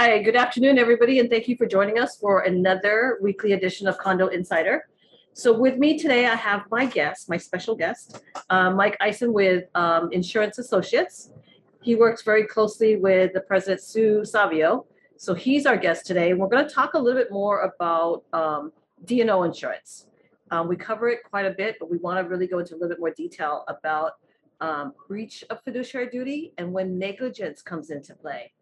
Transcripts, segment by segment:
Hi, good afternoon, everybody, and thank you for joining us for another weekly edition of Condo Insider. So with me today, I have my guest, my special guest, uh, Mike Eisen with um, Insurance Associates. He works very closely with the president, Sue Savio. So he's our guest today. We're going to talk a little bit more about um, D&O insurance. Um, we cover it quite a bit, but we want to really go into a little bit more detail about um, breach of fiduciary duty and when negligence comes into play.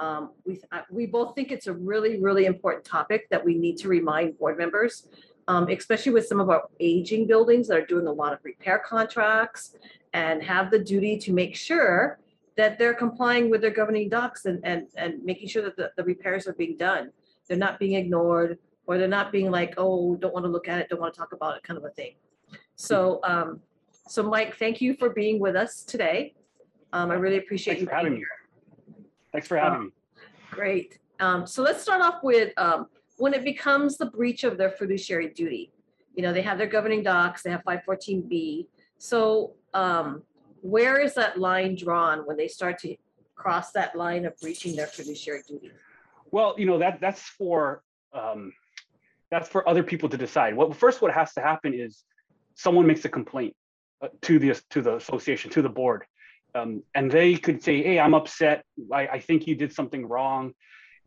Um, we, I- we both think it's a really, really important topic that we need to remind board members, um, especially with some of our aging buildings that are doing a lot of repair contracts and have the duty to make sure that they're complying with their governing docs and, and, and making sure that the, the repairs are being done. They're not being ignored, or they're not being like, oh, don't want to look at it, don't want to talk about it, kind of a thing. So, um, so Mike, thank you for being with us today. Um, I really appreciate Thanks you for having me. here. Thanks for having me. Great. Um, so let's start off with, um, when it becomes the breach of their fiduciary duty. You know, they have their governing docs, they have five fourteen B. So, um, where is that line drawn when they start to cross that line of breaching their fiduciary duty? Well, you know, that, that's for, um, that's for other people to decide. What, first, what has to happen is someone makes a complaint uh, to the, to the association, to the board. Um, and they could say, hey, I'm upset. I, I think you did something wrong.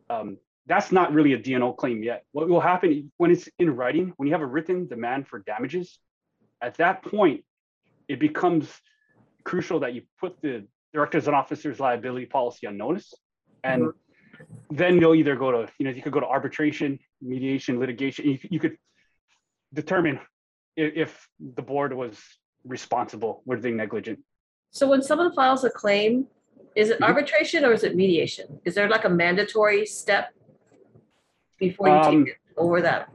Um, that's not really a D&O claim yet. What will happen when it's in writing, when you have a written demand for damages, at that point, it becomes crucial that you put the directors and officers liability policy on notice. And then you'll either go to, you know, you could go to arbitration, mediation, litigation. You, you could determine if, if the board was responsible, were they negligent. So when someone files a claim, is it Mhm. arbitration or is it mediation? Is there like a mandatory step before you Um, take it over that?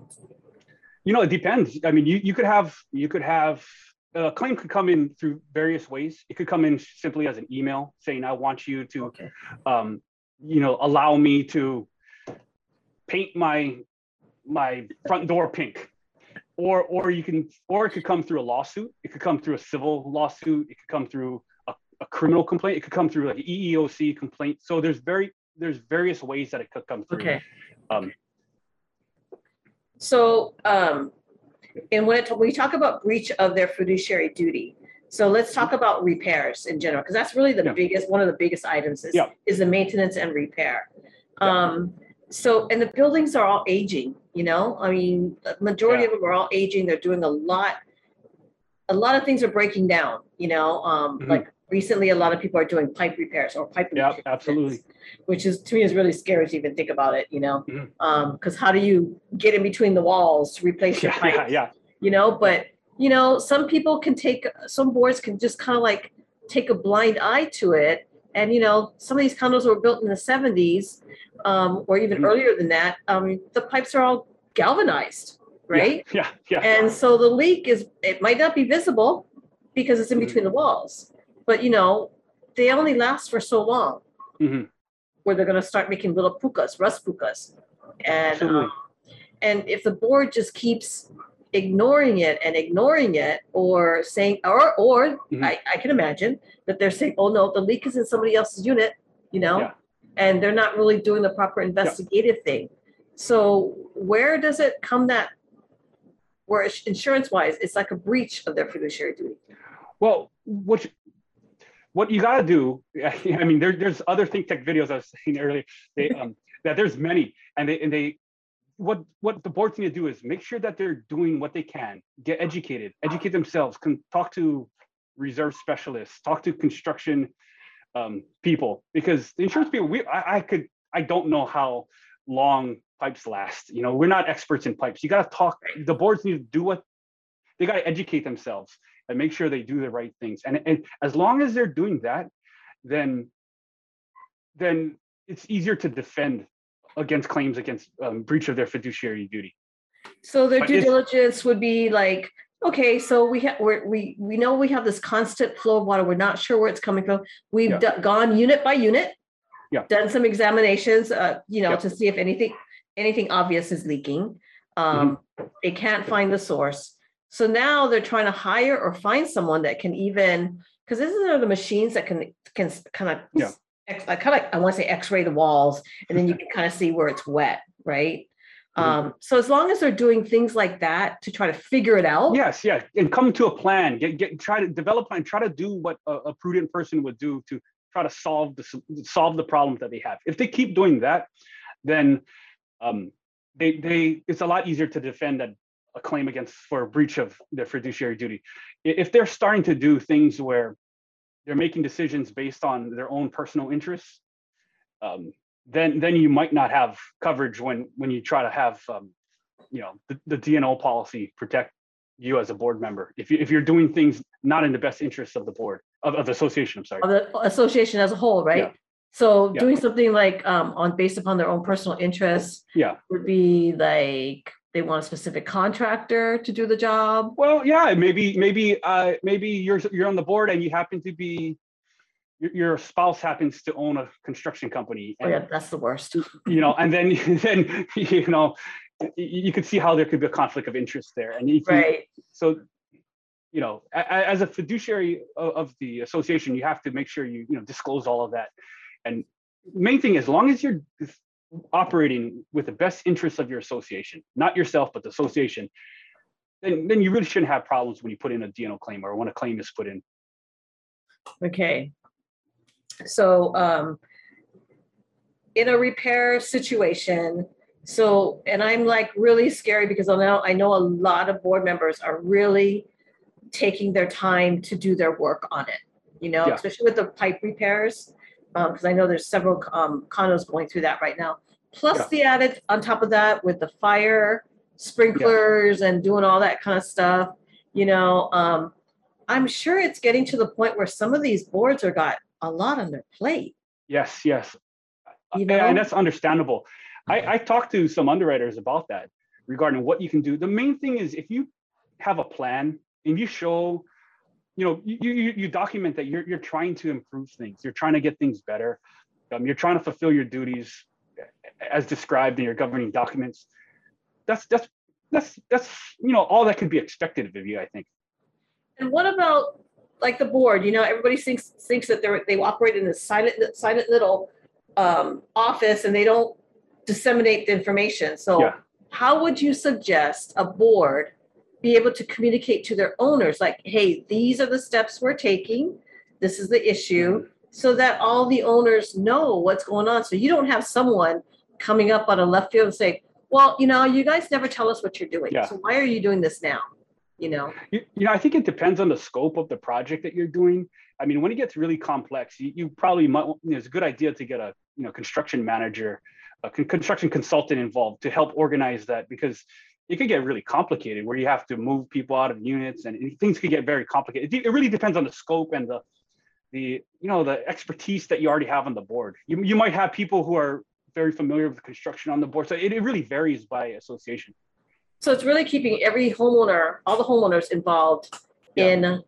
You know, it depends. I mean, you, you could have, you could have, a claim could come in through various ways. It could come in simply as an email saying, I want you to Okay, um, you know, allow me to paint my my front door pink. Or or you can or it could come through a lawsuit. It could come through a civil lawsuit. It could come through a, a criminal complaint. It could come through like an EEOC complaint. So there's very there's various ways that it could come through. okay. Um, So, um, and when it, we talk about breach of their fiduciary duty, so let's talk about repairs in general, because that's really the Yeah. biggest, one of the biggest items is, Yeah. is the maintenance and repair. Yeah. Um, so, and the buildings are all aging, you know, I mean, the majority of them are all aging, they're doing a lot. A lot of things are breaking down, you know, um, Mhm. like recently, a lot of people are doing pipe repairs or pipe. Yeah, absolutely. Which is, to me, is really scary to even think about it, you know? Mhm. Um, because how do you get in between the walls to replace your Yeah, pipe? yeah, yeah. you know, but you know, some people can take some boards can just kind of like take a blind eye to it. And you know, some of these condos were built in the 70s, um, or even Mhm. earlier than that. Um, the pipes are all galvanized, right? Yeah, yeah. And so the leak is it might not be visible because it's in Mhm. between the walls, but you know, they only last for so long Mhm. where they're going to start making little pukas, rust pukas. And um, and if the board just keeps ignoring it and ignoring it or saying or or Mhm. I, I can imagine that they're saying, oh no, the leak is in somebody else's unit, you know, Yeah. and they're not really doing the proper investigative thing. So where does it come that where insurance wise, it's like a breach of their fiduciary duty? Well, what you, what you got to do, I mean, there, there's other think tech videos I was saying earlier. They, um, that there's many, and they and they, what what the boards need to do is make sure that they're doing what they can, get educated, educate themselves, can talk to reserve specialists, talk to construction um, people, because the insurance people, we I, I could I don't know how long pipes last. You know, we're not experts in pipes. You got to talk. The boards need to do what they got to educate themselves and make sure they do the right things. And, and as long as they're doing that, then then it's easier to defend against claims against um, breach of their fiduciary duty. So their But due diligence would be like, okay, so we have, we're, we, we know we have this constant flow of water. We're not sure where it's coming from. We've Yeah. do- gone unit by unit. Yeah. Done some examinations, uh, you know, Yeah. to see if anything, anything obvious is leaking. Um, Mm-hmm. they can't find the source. So now they're trying to hire or find someone that can even, because this isn't there the machines that can, can kind of Yeah. X, I kind of, I want to say X-ray the walls, and then you can kind of see where it's wet, right? Mhm. Um, so as long as they're doing things like that to try to figure it out. Yes, yeah, and come to a plan. Get get try to develop plan. Try to do what a, a prudent person would do to try to solve the solve the problems that they have. If they keep doing that, then um, they they it's a lot easier to defend a, a claim against for a breach of their fiduciary duty. If they're starting to do things where they're making decisions based on their own personal interests, um, then then you might not have coverage when when you try to have um, you know the, the D&O policy protect you as a board member if you if you're doing things not in the best interests of the board of, of the association. I'm sorry. of the association as a whole, right? Yeah. So Yeah. doing something like um on based upon their own personal interests Yeah. would be like they want a specific contractor to do the job. Well, yeah, maybe maybe uh, maybe you're you're on the board and you happen to be your, spouse happens to own a construction company Oh yeah, that's the worst. you know and then then you know you could see how there could be a conflict of interest there and you, Right. so you know as a fiduciary of, of the association you have to make sure you you know disclose all of that and main thing as long as you're operating with the best interests of your association not yourself but the association then then you really shouldn't have problems when you put in a D&O claim or when a claim is put in Okay. So, um, in a repair situation, so, and I'm like really scary because I know, I know a lot of board members are really taking their time to do their work on it, you know, Yeah. especially with the pipe repairs. Um, because I know there's several, um, condos going through that right now. Plus Yeah. the added, on top of that, with the fire sprinklers and doing all that kind of stuff, you know, um, I'm sure it's getting to the point where some of these boards are got a lot on their plate. yes yes You and know? that's understandable. I, I talked to some underwriters about that regarding what you can do. The main thing is if you have a plan and you show, you know, you, you, you document that you're, you're trying to improve things, you're trying to get things better, um, you're trying to fulfill your duties as described in your governing documents. That's, that's, that's, that's, you know, all that could be expected of you, I think. And what about like the board? You know, everybody thinks thinks that they're they operate in a silent silent little um, office and they don't disseminate the information. So Yeah. how would you suggest a board be able to communicate to their owners like, hey, these are the steps we're taking. This is the issue, so that all the owners know what's going on. So you don't have someone coming up on a left field and say, well, you know, you guys never tell us what you're doing. Yeah. So why are you doing this now? You know? You, you know, I think it depends on the scope of the project that you're doing. I mean, when it gets really complex, you, you probably might, you know, it's a good idea to get a, you know, construction manager, a con- construction consultant involved to help organize that because it could get really complicated where you have to move people out of units and, things could get very complicated. It, really depends on the scope and the, the, you know, the expertise that you already have on the board. You, you might have people who are very familiar with construction on the board. So it, it really varies by association. So it's really keeping every homeowner, all the homeowners involved Yeah. in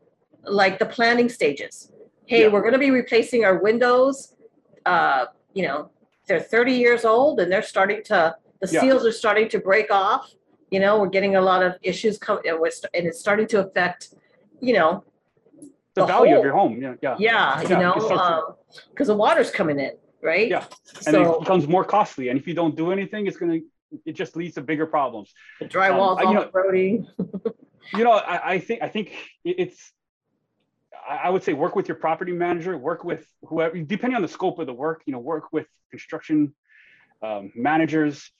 like the planning stages. Hey, Yeah. we're gonna be replacing our windows. Uh, you know, they're thirty years old and they're starting to, the Yeah. seals are starting to break off. You know, we're getting a lot of issues come, and and it's starting to affect, you know, The The value whole- of your home. Yeah. Yeah. yeah, you Yeah, know, it starts to- um, because the water's coming in, right? Yeah, and it becomes more costly. And if you don't do anything, it's gonna it just leads to bigger problems. the drywall's you all know- eroding. You know, I, I think I think it's I I would say work with your property manager, work with whoever, depending on the scope of the work. You know, work with construction um, managers,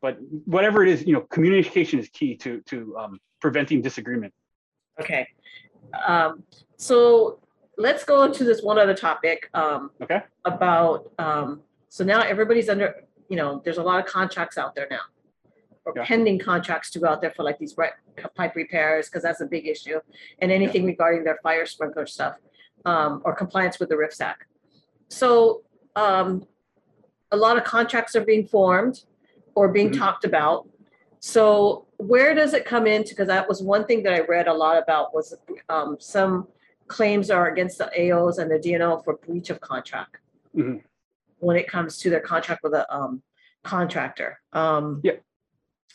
but whatever it is, you know, communication is key to to um, preventing disagreement. Okay. Um, so let's go into this one other topic, um, Okay. about, um, so now everybody's under, you know, there's a lot of contracts out there now. Or Yeah. pending contracts to go out there for like these pipe repairs, because that's a big issue. And anything regarding their fire sprinkler stuff, um, or compliance with the RIFS Act. So, um, a lot of contracts are being formed or being Mhm. talked about. So where does it come into, because that was one thing that I read a lot about was um, some claims are against the AOs and the D&O for breach of contract. Mhm. When it comes to their contract with a um, contractor. Um, Yeah.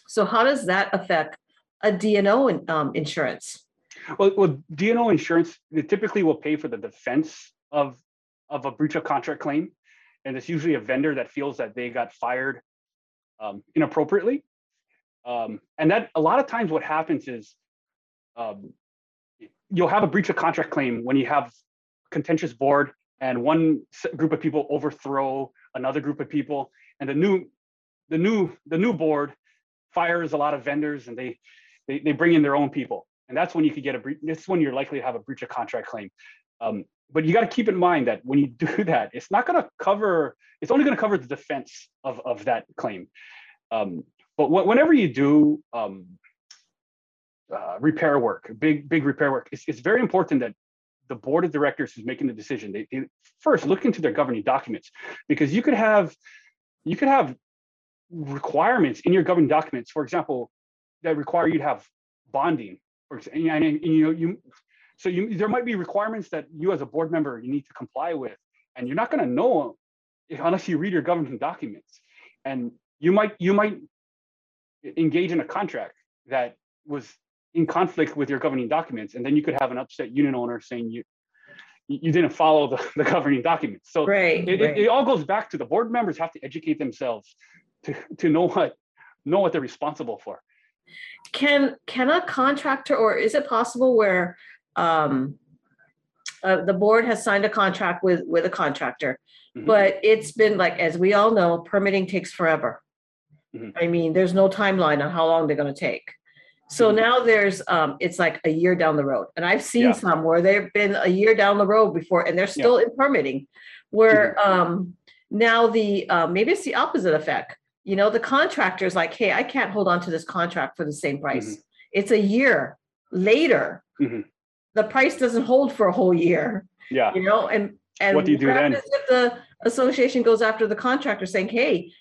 So how does that affect a D&O in- um, insurance? Well, well, D&O insurance typically will pay for the defense of of a breach of contract claim. and it's usually a vendor that feels that they got fired um, inappropriately. Um, and that a lot of times what happens is um, you'll have a breach of contract claim when you have contentious board and one group of people overthrow another group of people. And the new the new the new board fires a lot of vendors and they they, they bring in their own people. And that's when you could get a breach this is when you're likely to have a breach of contract claim. Um, but you got to keep in mind that when you do that it's not going to cover it's only going to cover the defense of, of that claim. Um, but wh- whenever you do um, uh, repair work big big repair work it's, it's very important that the board of directors who's making the decision they, they first look into their governing documents because you could have you could have requirements in your governing documents for example that require you to have bonding example and, and, and you know you so you there might be requirements that you as a board member you need to comply with and you're not going to know if, unless you read your governing documents. And you might you might engage in a contract that was in conflict with your governing documents and then you could have an upset unit owner saying you you didn't follow the, the governing documents. So Right, it, it, it all goes back to the board members have to educate themselves to to know what know what they're responsible for. Can, can a contractor, or is it possible where um uh, the board has signed a contract with, with a contractor, Mhm. but it's been like, as we all know, permitting takes forever. Mhm. I mean, there's no timeline on how long they're gonna take. So Mhm. now there's, um, it's like a year down the road, and I've Yeah. seen some where they've been a year down the road before, and they're still in permitting. Where, Mm-hmm. um, now the, uh, maybe it's the opposite effect. You know, the contractor's like, hey, I can't hold on to this contract for the same price. It's a year later. Mhm. The price doesn't hold for a whole year, yeah you know, and, and. What do you do then? If the association goes after the contractor saying, hey,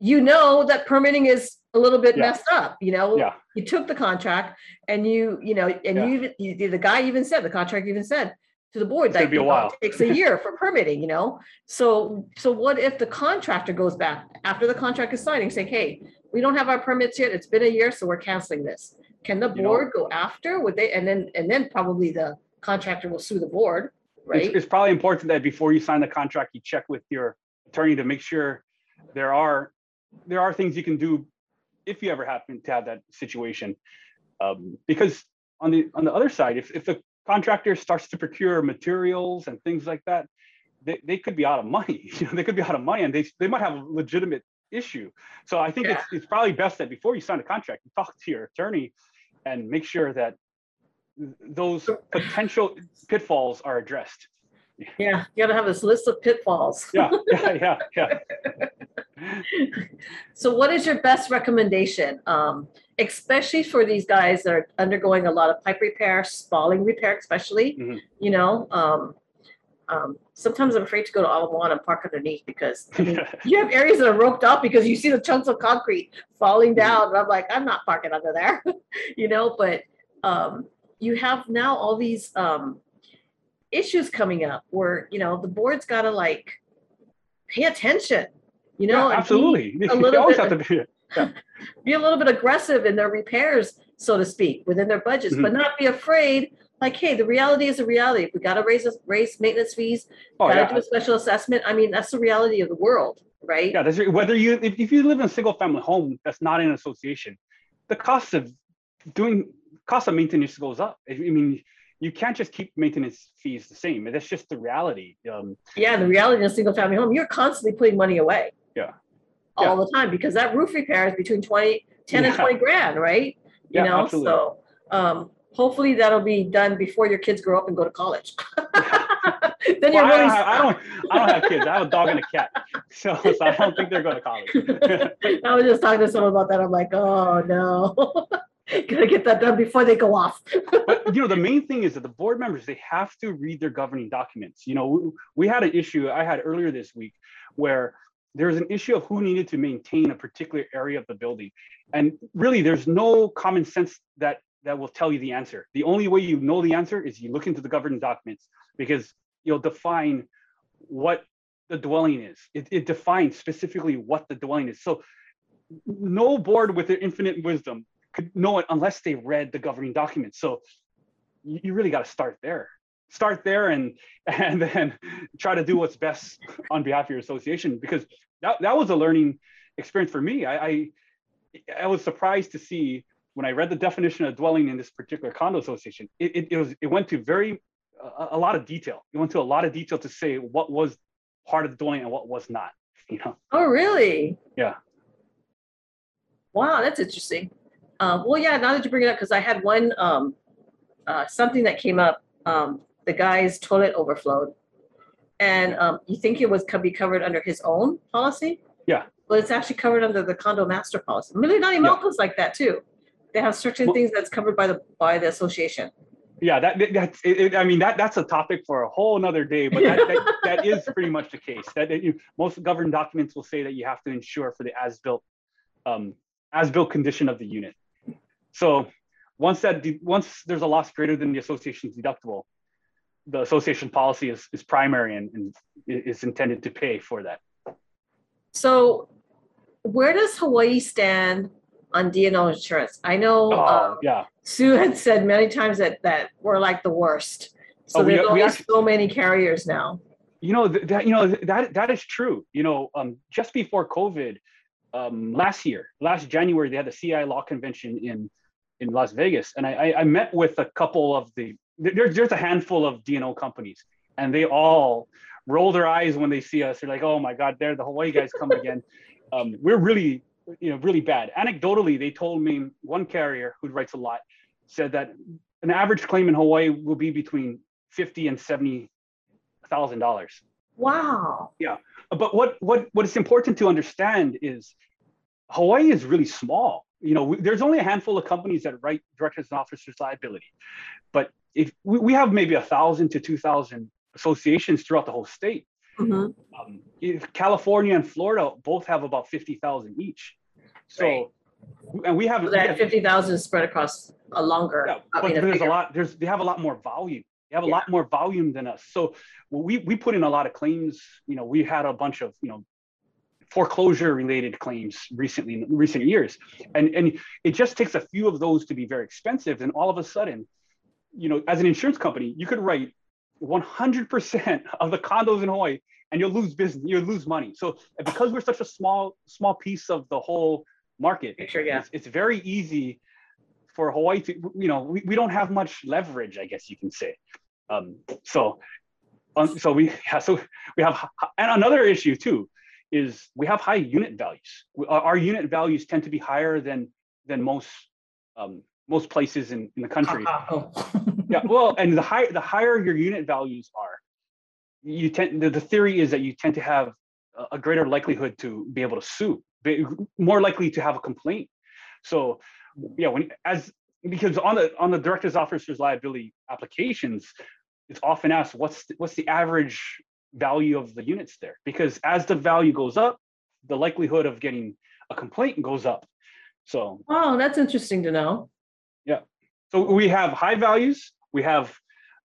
you know that permitting is a little bit Yeah. messed up, you know? yeah You took the contract and you, you know, and Yeah. you, even you, the guy even said, the contract even said to the board, It's gonna be a you know, it takes a year for permitting, you know? So, so what if the contractor goes back after the contract is signing, saying, hey, we don't have our permits yet, it's been a year, so we're canceling this. Can the board go after, would they, and then, and then probably the contractor will sue the board, it's, right? it's probably important that before you sign the contract you check with your attorney to make sure there are there are things you can do if you ever happen to have that situation. Um, because on the on the other side if, if the contractor starts to procure materials and things like that they, they could be out of money you know they could be out of money and they, they might have a legitimate issue. So i think it's, it's probably best that before you sign a contract you talk to your attorney and make sure that those potential pitfalls are addressed Yeah, you gotta have this list of pitfalls. yeah yeah yeah yeah So what is your best recommendation? Um, especially for these guys that are undergoing a lot of pipe repair, spalling repair especially, Mhm. you know, um, um, sometimes I'm afraid to go to Ala and park underneath because I mean, you have areas that are roped off because you see the chunks of concrete falling down and I'm like, I'm not parking under there, you know, but, um, you have now all these, um, issues coming up where, you know, the board's gotta like pay attention, you know? yeah, absolutely a little always bit- have to be be a little bit aggressive in their repairs, so to speak, within their budgets, but not be afraid. Like, hey, the reality is a reality. We gotta raise, us- raise maintenance fees, oh gotta yeah do a special assessment. I mean, that's the reality of the world, right? Yeah, that's, whether you if, if you live in a single family home that's not in an association, the cost of doing cost of maintenance goes up. I mean, you can't just keep maintenance fees the same. That's just the reality. Um, Yeah, the reality in a single family home, you're constantly putting money away. Yeah. All the time, because that roof repair is between 20, 10 and twenty grand, right? You Yeah, know, absolutely. so, um, hopefully that'll be done before your kids grow up and go to college. Then well, you're I, don't have, I don't. I don't have kids. I have a dog and a cat, so, so I don't think they're going to college. I was just talking to someone about that. I'm like, oh no. Gotta get that done before they go off. but you know, the main thing is that the board members they have to read their governing documents. You know, we, we had an issue I had earlier this week where there was an issue of who needed to maintain a particular area of the building, and really, there's no common sense that that will tell you the answer. The only way you know the answer is you look into the governing documents because you'll define what the dwelling is. It, it defines specifically what the dwelling is. So no board with their infinite wisdom could know it unless they read the governing documents. So you, really got to start there. start there and and then try to do what's best on behalf of your association because that, that was a learning experience for me. I, I I was surprised to see when I read the definition of dwelling in this particular condo association, it, it, it was it went to very a, a lot of detail. It went to a lot of detail to say what was part of the dwelling and what was not. You know. Oh, really? Yeah. Wow, that's interesting. Um, well, yeah, now that you bring it up, because I had one, um, uh, something that came up, um, the guy's toilet overflowed. And, um, you think it was, could be covered under his own policy? Yeah. Well, it's actually covered under the condo master policy. Milionati Yeah. Malcolm's like that too. They have certain Well- things that's covered by the, by the association. Yeah, that that- that's it, it- I mean that that's a topic for a whole another day, but that, that, that is pretty much the case. That, you, most government documents will say that you have to insure for the as-built um, as-built condition of the unit. So once that de- once there's a loss greater than the association's deductible, the association policy is is primary and, and is intended to pay for that. So where does Hawaii stand on D&O insurance? I know, Oh, um, yeah. Sue had said many times that, that we're like the worst. So Oh, we- there's we only actually- so many carriers now. You know that you know that that is true. You know, um, just before COVID, um, last year, last January, they had the CI Law Convention in in Las Vegas, and I, I, I met with a couple of the there- there's there's a handful of D&O companies, and they all roll their eyes when they see us. They're like, "Oh my God, there the Hawaii guys come again." Um, we're really you know really bad. Anecdotally, they told me one carrier who writes a lot said that an average claim in Hawaii will be between fifty and seventy thousand dollars. Wow. Yeah, but what what what is important to understand is Hawaii is really small. You know, we, there's only a handful of companies that write directors and officers liability, but if we, we have maybe a thousand to two thousand associations throughout the whole state. Mhm. Um, California and Florida both have about fifty thousand each. So, Right. and we have So we That have- fifty thousand spread across a longer. yeah, I but mean, a there's a lot. There's they have a lot more volume. They have a Yeah. lot more volume than us. So we we put in a lot of claims. You know, we had a bunch of you know foreclosure related claims recently in recent years, and and it just takes a few of those to be very expensive. And all of a sudden, you know, as an insurance company, you could write 100% of the condos in Hawaii, and you'll lose business. You'll lose money. So because we're such a small small piece of the whole market, Picture, yeah. it's, it's very easy for Hawaii to, you know, we, we don't have much leverage, I guess you can say. Um, so, um, so we have, so we have, and another issue too, is we have high unit values. We- Our, our unit values tend to be higher than, than most, um, most places in, in the country. Oh. Yeah, well, and the higher, the higher your unit values are, you tend, the, the theory is that you tend to have a- greater likelihood to be able to sue, more likely to have a complaint. So, yeah, when, as, because on the, on the director's officer's liability applications, it's often asked, what's, the- what's the average value of the units there? Because as the value goes up, the likelihood of getting a complaint goes up. So, Oh, that's interesting to know. So we have high values, we have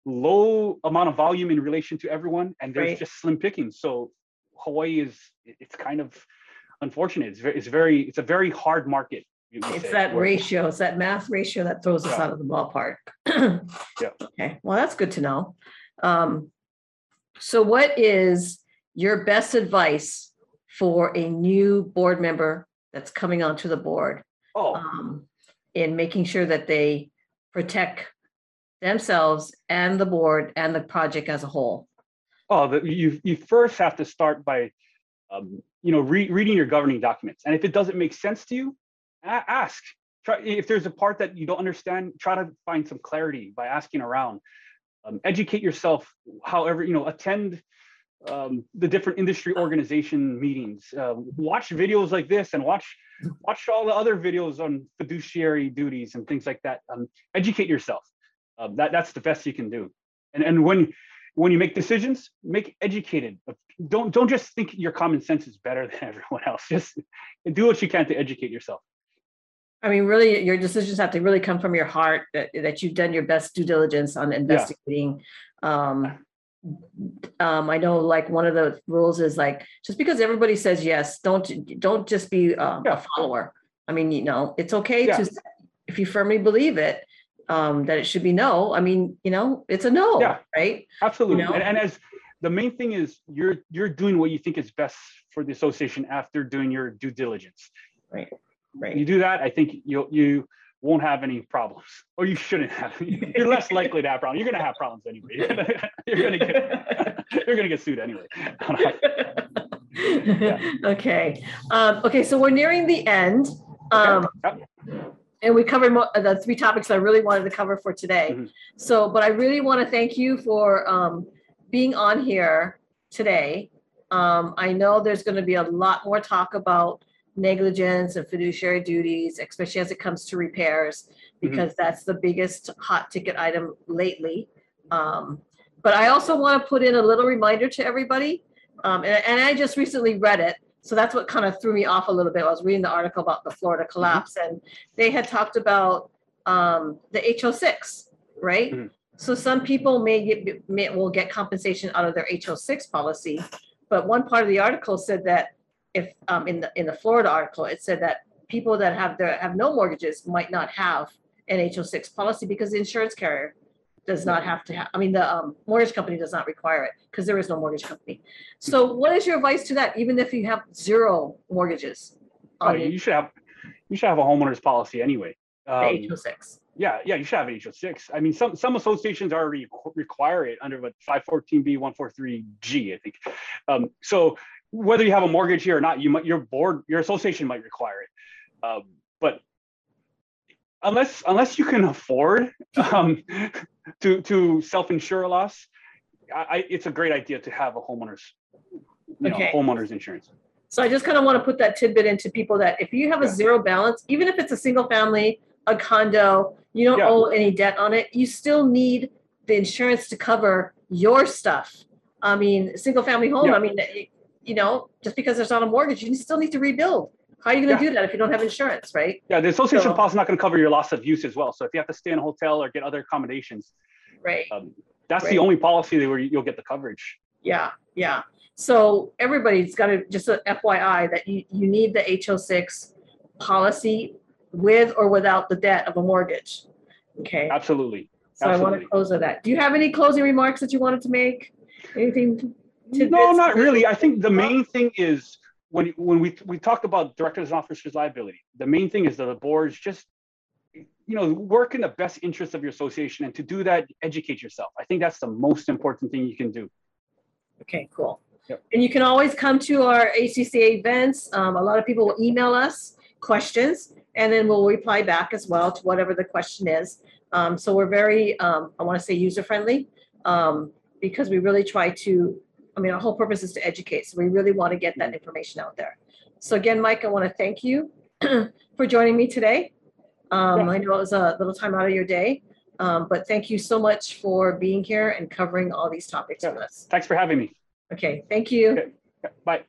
low amount of volume in relation to everyone, and there's Right. just slim pickings. So Hawaii is it's kind of unfortunate. It's very it's very it's a very hard market. It's say, that where- ratio, it's that math ratio that throws us out of the ballpark. Yeah. Okay, well, that's good to know. Um, so what is your best advice for a new board member that's coming onto the board? Oh, um, in making sure that they protect themselves and the board and the project as a whole. oh, the, you you first have to start by um, you know re- reading your governing documents, and if it doesn't make sense to you, ask. Try if there's a part that you don't understand, try to find some clarity by asking around. Um, educate yourself. However, you know, attend um, the different industry organization meetings. Uh, watch videos like this, and watch watch all the other videos on fiduciary duties and things like that. Um, educate yourself. Um, that that's the best you can do. And and when when you make decisions, make educated. Don't don't just think your common sense is better than everyone else. Just do what you can to educate yourself. I mean, really, your decisions have to really come from your heart, that, that you've done your best due diligence on investigating. Um, um, I know like one of the rules is like, just because everybody says yes, don't, don't just be um, a Yeah. follower. I mean, you know, it's okay Yeah. to, if you firmly believe it, um, that it should be no, I mean, you know, it's a no, Yeah. right? Absolutely. know? And, and as the main thing is you're you're doing what you think is best for the association after doing your due diligence. You Right. You do that, I think you'll you won't have any problems. Or you shouldn't have. You're less likely to have problems. You're gonna have problems anyway. You're gonna, you're gonna get you're gonna get sued anyway. Okay, um, okay, so we're nearing the end. Um, Yep. and we covered mo- the three topics I really wanted to cover for today. Mhm. So, but I really want to thank you for, um, being on here today. Um, I know there's going to be a lot more talk about negligence and fiduciary duties, especially as it comes to repairs, because that's the biggest hot ticket item lately. Um, but I also want to put in a little reminder to everybody. Um, and, and I just recently read it, so that's what kind of threw me off a little bit. I was reading the article about the Florida collapse, and they had talked about um, the HO6, right? Mhm. So some people may get may, will get compensation out of their HO6 policy, but one part of the article said that if um, in the in the Florida article, it said that people that have their have no mortgages might not have an HO6 policy because the insurance carrier does not have to have, I mean, the um, mortgage company does not require it because there is no mortgage company. So what is your advice to that, even if you have zero mortgages Oh, on the you should have you should have a homeowner's policy anyway. Um, HO6? yeah, yeah, you should have an HO6. I mean, some some associations already require it under what 514B 143G, I think. Um, so whether you have a mortgage here or not, you might your board your association might require it. Um, but unless unless you can afford um, to to self-insure a loss, I, I, it's a great idea to have a homeowner's you know, Okay. homeowner's insurance. So I just kind of want to put that tidbit into people that if you have a Yeah. zero balance, even if it's a single family, a condo, you don't Yeah. owe any debt on it, you still need the insurance to cover your stuff. I mean, single family home, Yeah. I mean, you- know, just because there's not a mortgage, you still need to rebuild. How are you going to Yeah. do that if you don't have insurance, right? Yeah, the association So- policy is not going to cover your loss of use as well. So if you have to stay in a hotel or get other accommodations, Right. um, that's Right. the only policy where you'll get the coverage. Yeah, yeah. So everybody's got to, just a FYI, that you, you need the HO6 policy with or without the debt of a mortgage. Okay, Absolutely. so I want to close with that. Do you have any closing remarks that you wanted to make? Anything? No, not really. I think the main thing is when when we we talked about directors and officers liability, the main thing is that the boards just you know work in the best interest of your association and to do that educate yourself. I think that's the most important thing you can do. Okay, cool. Yep. And you can always come to our ACCA events. Um, a lot of people will email us questions and then we'll reply back as well to whatever the question is. Um, so we're very, um, I want to say user friendly um, because we really try to, I mean, our whole purpose is to educate. So we really want to get that information out there. So again, Mike, I want to thank you for joining me today. Um, I know it was a little time out of your day, um, but thank you so much for being here and covering all these topics with us. Thanks for having me. Okay, thank you. Okay. Bye.